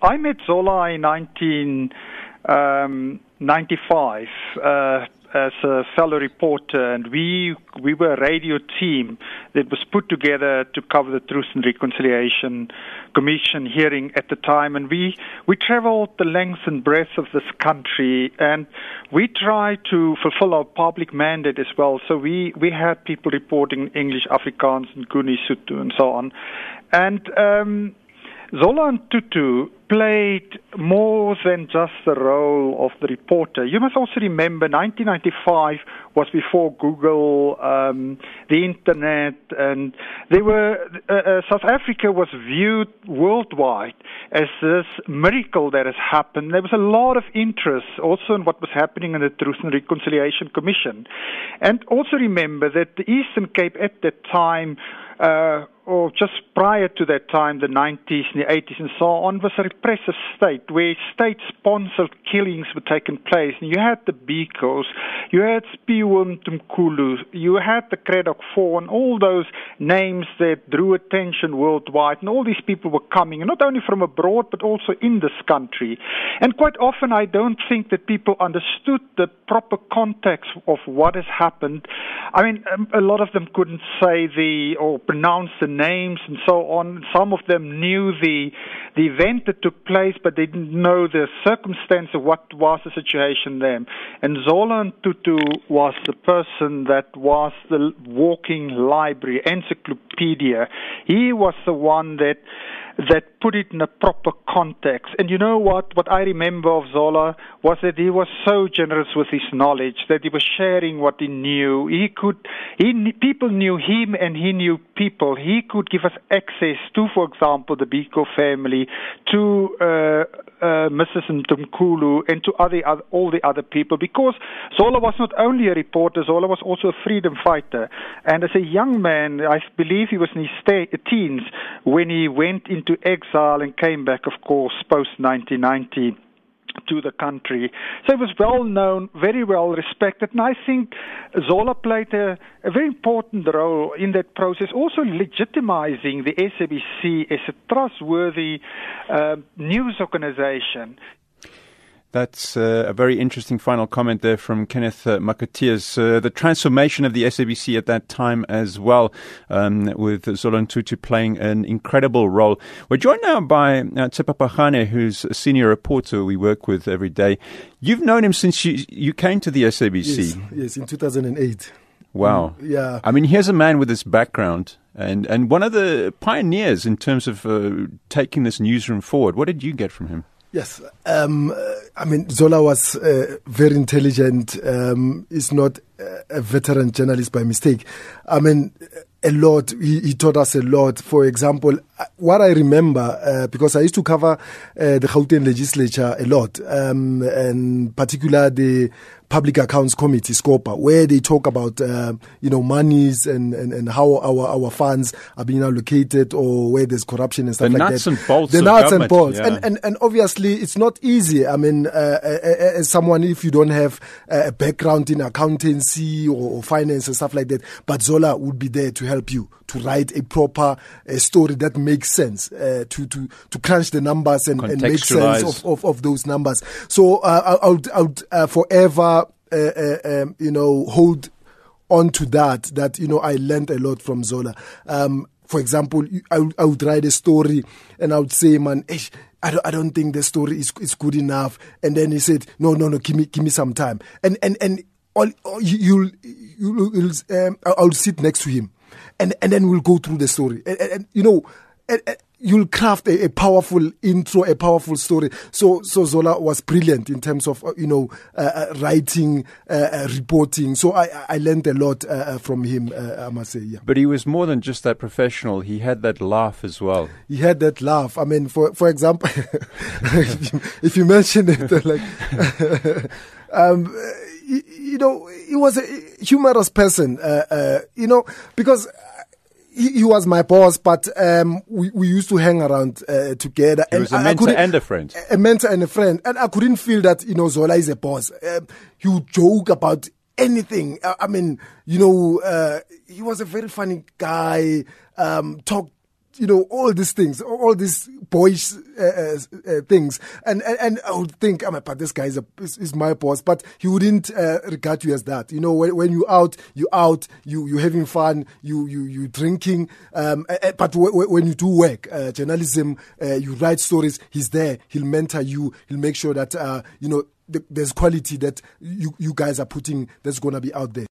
I met Zola in 1995 um, uh, as a fellow reporter, and we we were a radio team that was put together to cover the Truth and Reconciliation Commission hearing at the time, and we we travelled the length and breadth of this country, and we tried to fulfil our public mandate as well. So we we had people reporting English, Afrikaans, and Nguni, Sotho, and so on, and. Um, Zola Ntutu played more than just the role of the reporter. You must also remember 1995 was before Google, um, the internet, and they were uh, uh, South Africa was viewed worldwide as this miracle that has happened. There was a lot of interest also in what was happening in the Truth and Reconciliation Commission, and also remember that the Eastern Cape at that time. Uh, or just prior to that time, the 90s and the 80s and so on, was a repressive state where state-sponsored killings were taking place. And you had the Bikos, you had Sphiwe Mtimkulu, you had the Cradock Four, and all those names that drew attention worldwide. And all these people were coming, not only from abroad, but also in this country. And quite often, I don't think that people understood the proper context of what has happened. I mean, um, a lot of them couldn't say the or pronounce the names and so on. Some of them knew the the event that took place, but they didn't know the circumstance of what was the situation then. And Zola Ntutu was the person that was the walking library, encyclopedia. He was the one that that put it in a proper context. And you know what? What I remember of Zola was that he was so generous with his knowledge that he was sharing what he knew. He could, he people knew him, and he knew people. He could give us access to, for example, the Biko family, to uh, Mrs. Mtimkulu, and to other, other, all the other people, because Zola was not only a reporter, Zola was also a freedom fighter. And as a young man, I believe he was in his teens when he went into exile and came back, of course, post 1990 to the country. So he was well known, very well respected, and I think Zola played a, a, very important role in that process, also legitimizing the SABC as a trustworthy uh, news organization. That's uh, a very interesting final comment there from Kenneth uh, Makatees. Uh, the transformation of the SABC at that time as well, um, with Zola Ntutu playing an incredible role. We're joined now by uh, Tshepo Pagane, who's a senior reporter we work with every day. You've known him since you, you came to the SABC. Yes, yes, in 2008. Wow. Mm, yeah. I mean, here's a man with this background and, and one of the pioneers in terms of uh, taking this newsroom forward. What did you get from him? Yes, um, I mean Zola was uh, very intelligent. Um, he's not a veteran journalist by mistake. I mean, a lot. He, he, taught us a lot. For example, uh, what I remember, uh, because I used to cover uh, the Gauteng legislature a lot, um, and particular the Public Accounts Committee, SCOPA, where they talk about, uh, you know, monies and, and, and how our, our funds are being allocated or where there's corruption and stuff the like nuts that. And bolts the nuts and bolts. Yeah. And, and, and obviously it's not easy. I mean, uh, as someone, if you don't have a background in accountancy or, or finance and stuff like that, but Zola would be there to help you to write a proper uh, story that makes sense, uh, to, to, to crunch the numbers and, and make sense of, of, of, those numbers. So uh, I, would, I would uh, forever, uh, uh, um, you know, hold on to that, that, you know, I learned a lot from Zola. Um, for example, I, I would write a story and I would say, man, I don't, I don't think the story is, is good enough. And then he said, no, no, no, give me, give me some time. And, and, and all, you, you, you'll, um, I'll sit next to him and, and then we'll go through the story. And, and, and you know, and, you'll craft a, a, powerful intro, a powerful story. So, so Zola was brilliant in terms of, uh, you know, uh, uh, writing, uh, uh, reporting. So I, I learned a lot from him, I must say, yeah. But he was more than just that professional. He had that laugh as well. He had that laugh. I mean, for, for example, if, you, if, you, mention it, like, um, you, know, he was a humorous person, you know, because he, he, was my boss, but um, we, we used to hang around uh, together. He was a mentor and a friend. A mentor and a friend. And I couldn't feel that, you know, Zola is a boss. Um, he would joke about anything. I, I mean, you know, uh, he was a very funny guy, um, talked you know, all these things, all these boyish uh, uh, uh, things. And, and, and I would think, I mean, but this guy is, a, is, is my boss, but he wouldn't uh, regard you as that. You know, when, when you out, you out, you, you having fun, you, you, you drinking. Um, but w- w- when you do work, uh, journalism, uh, you write stories, he's there. He'll mentor you. He'll make sure that, you know, there's quality that you, you guys are putting that's going to be out there.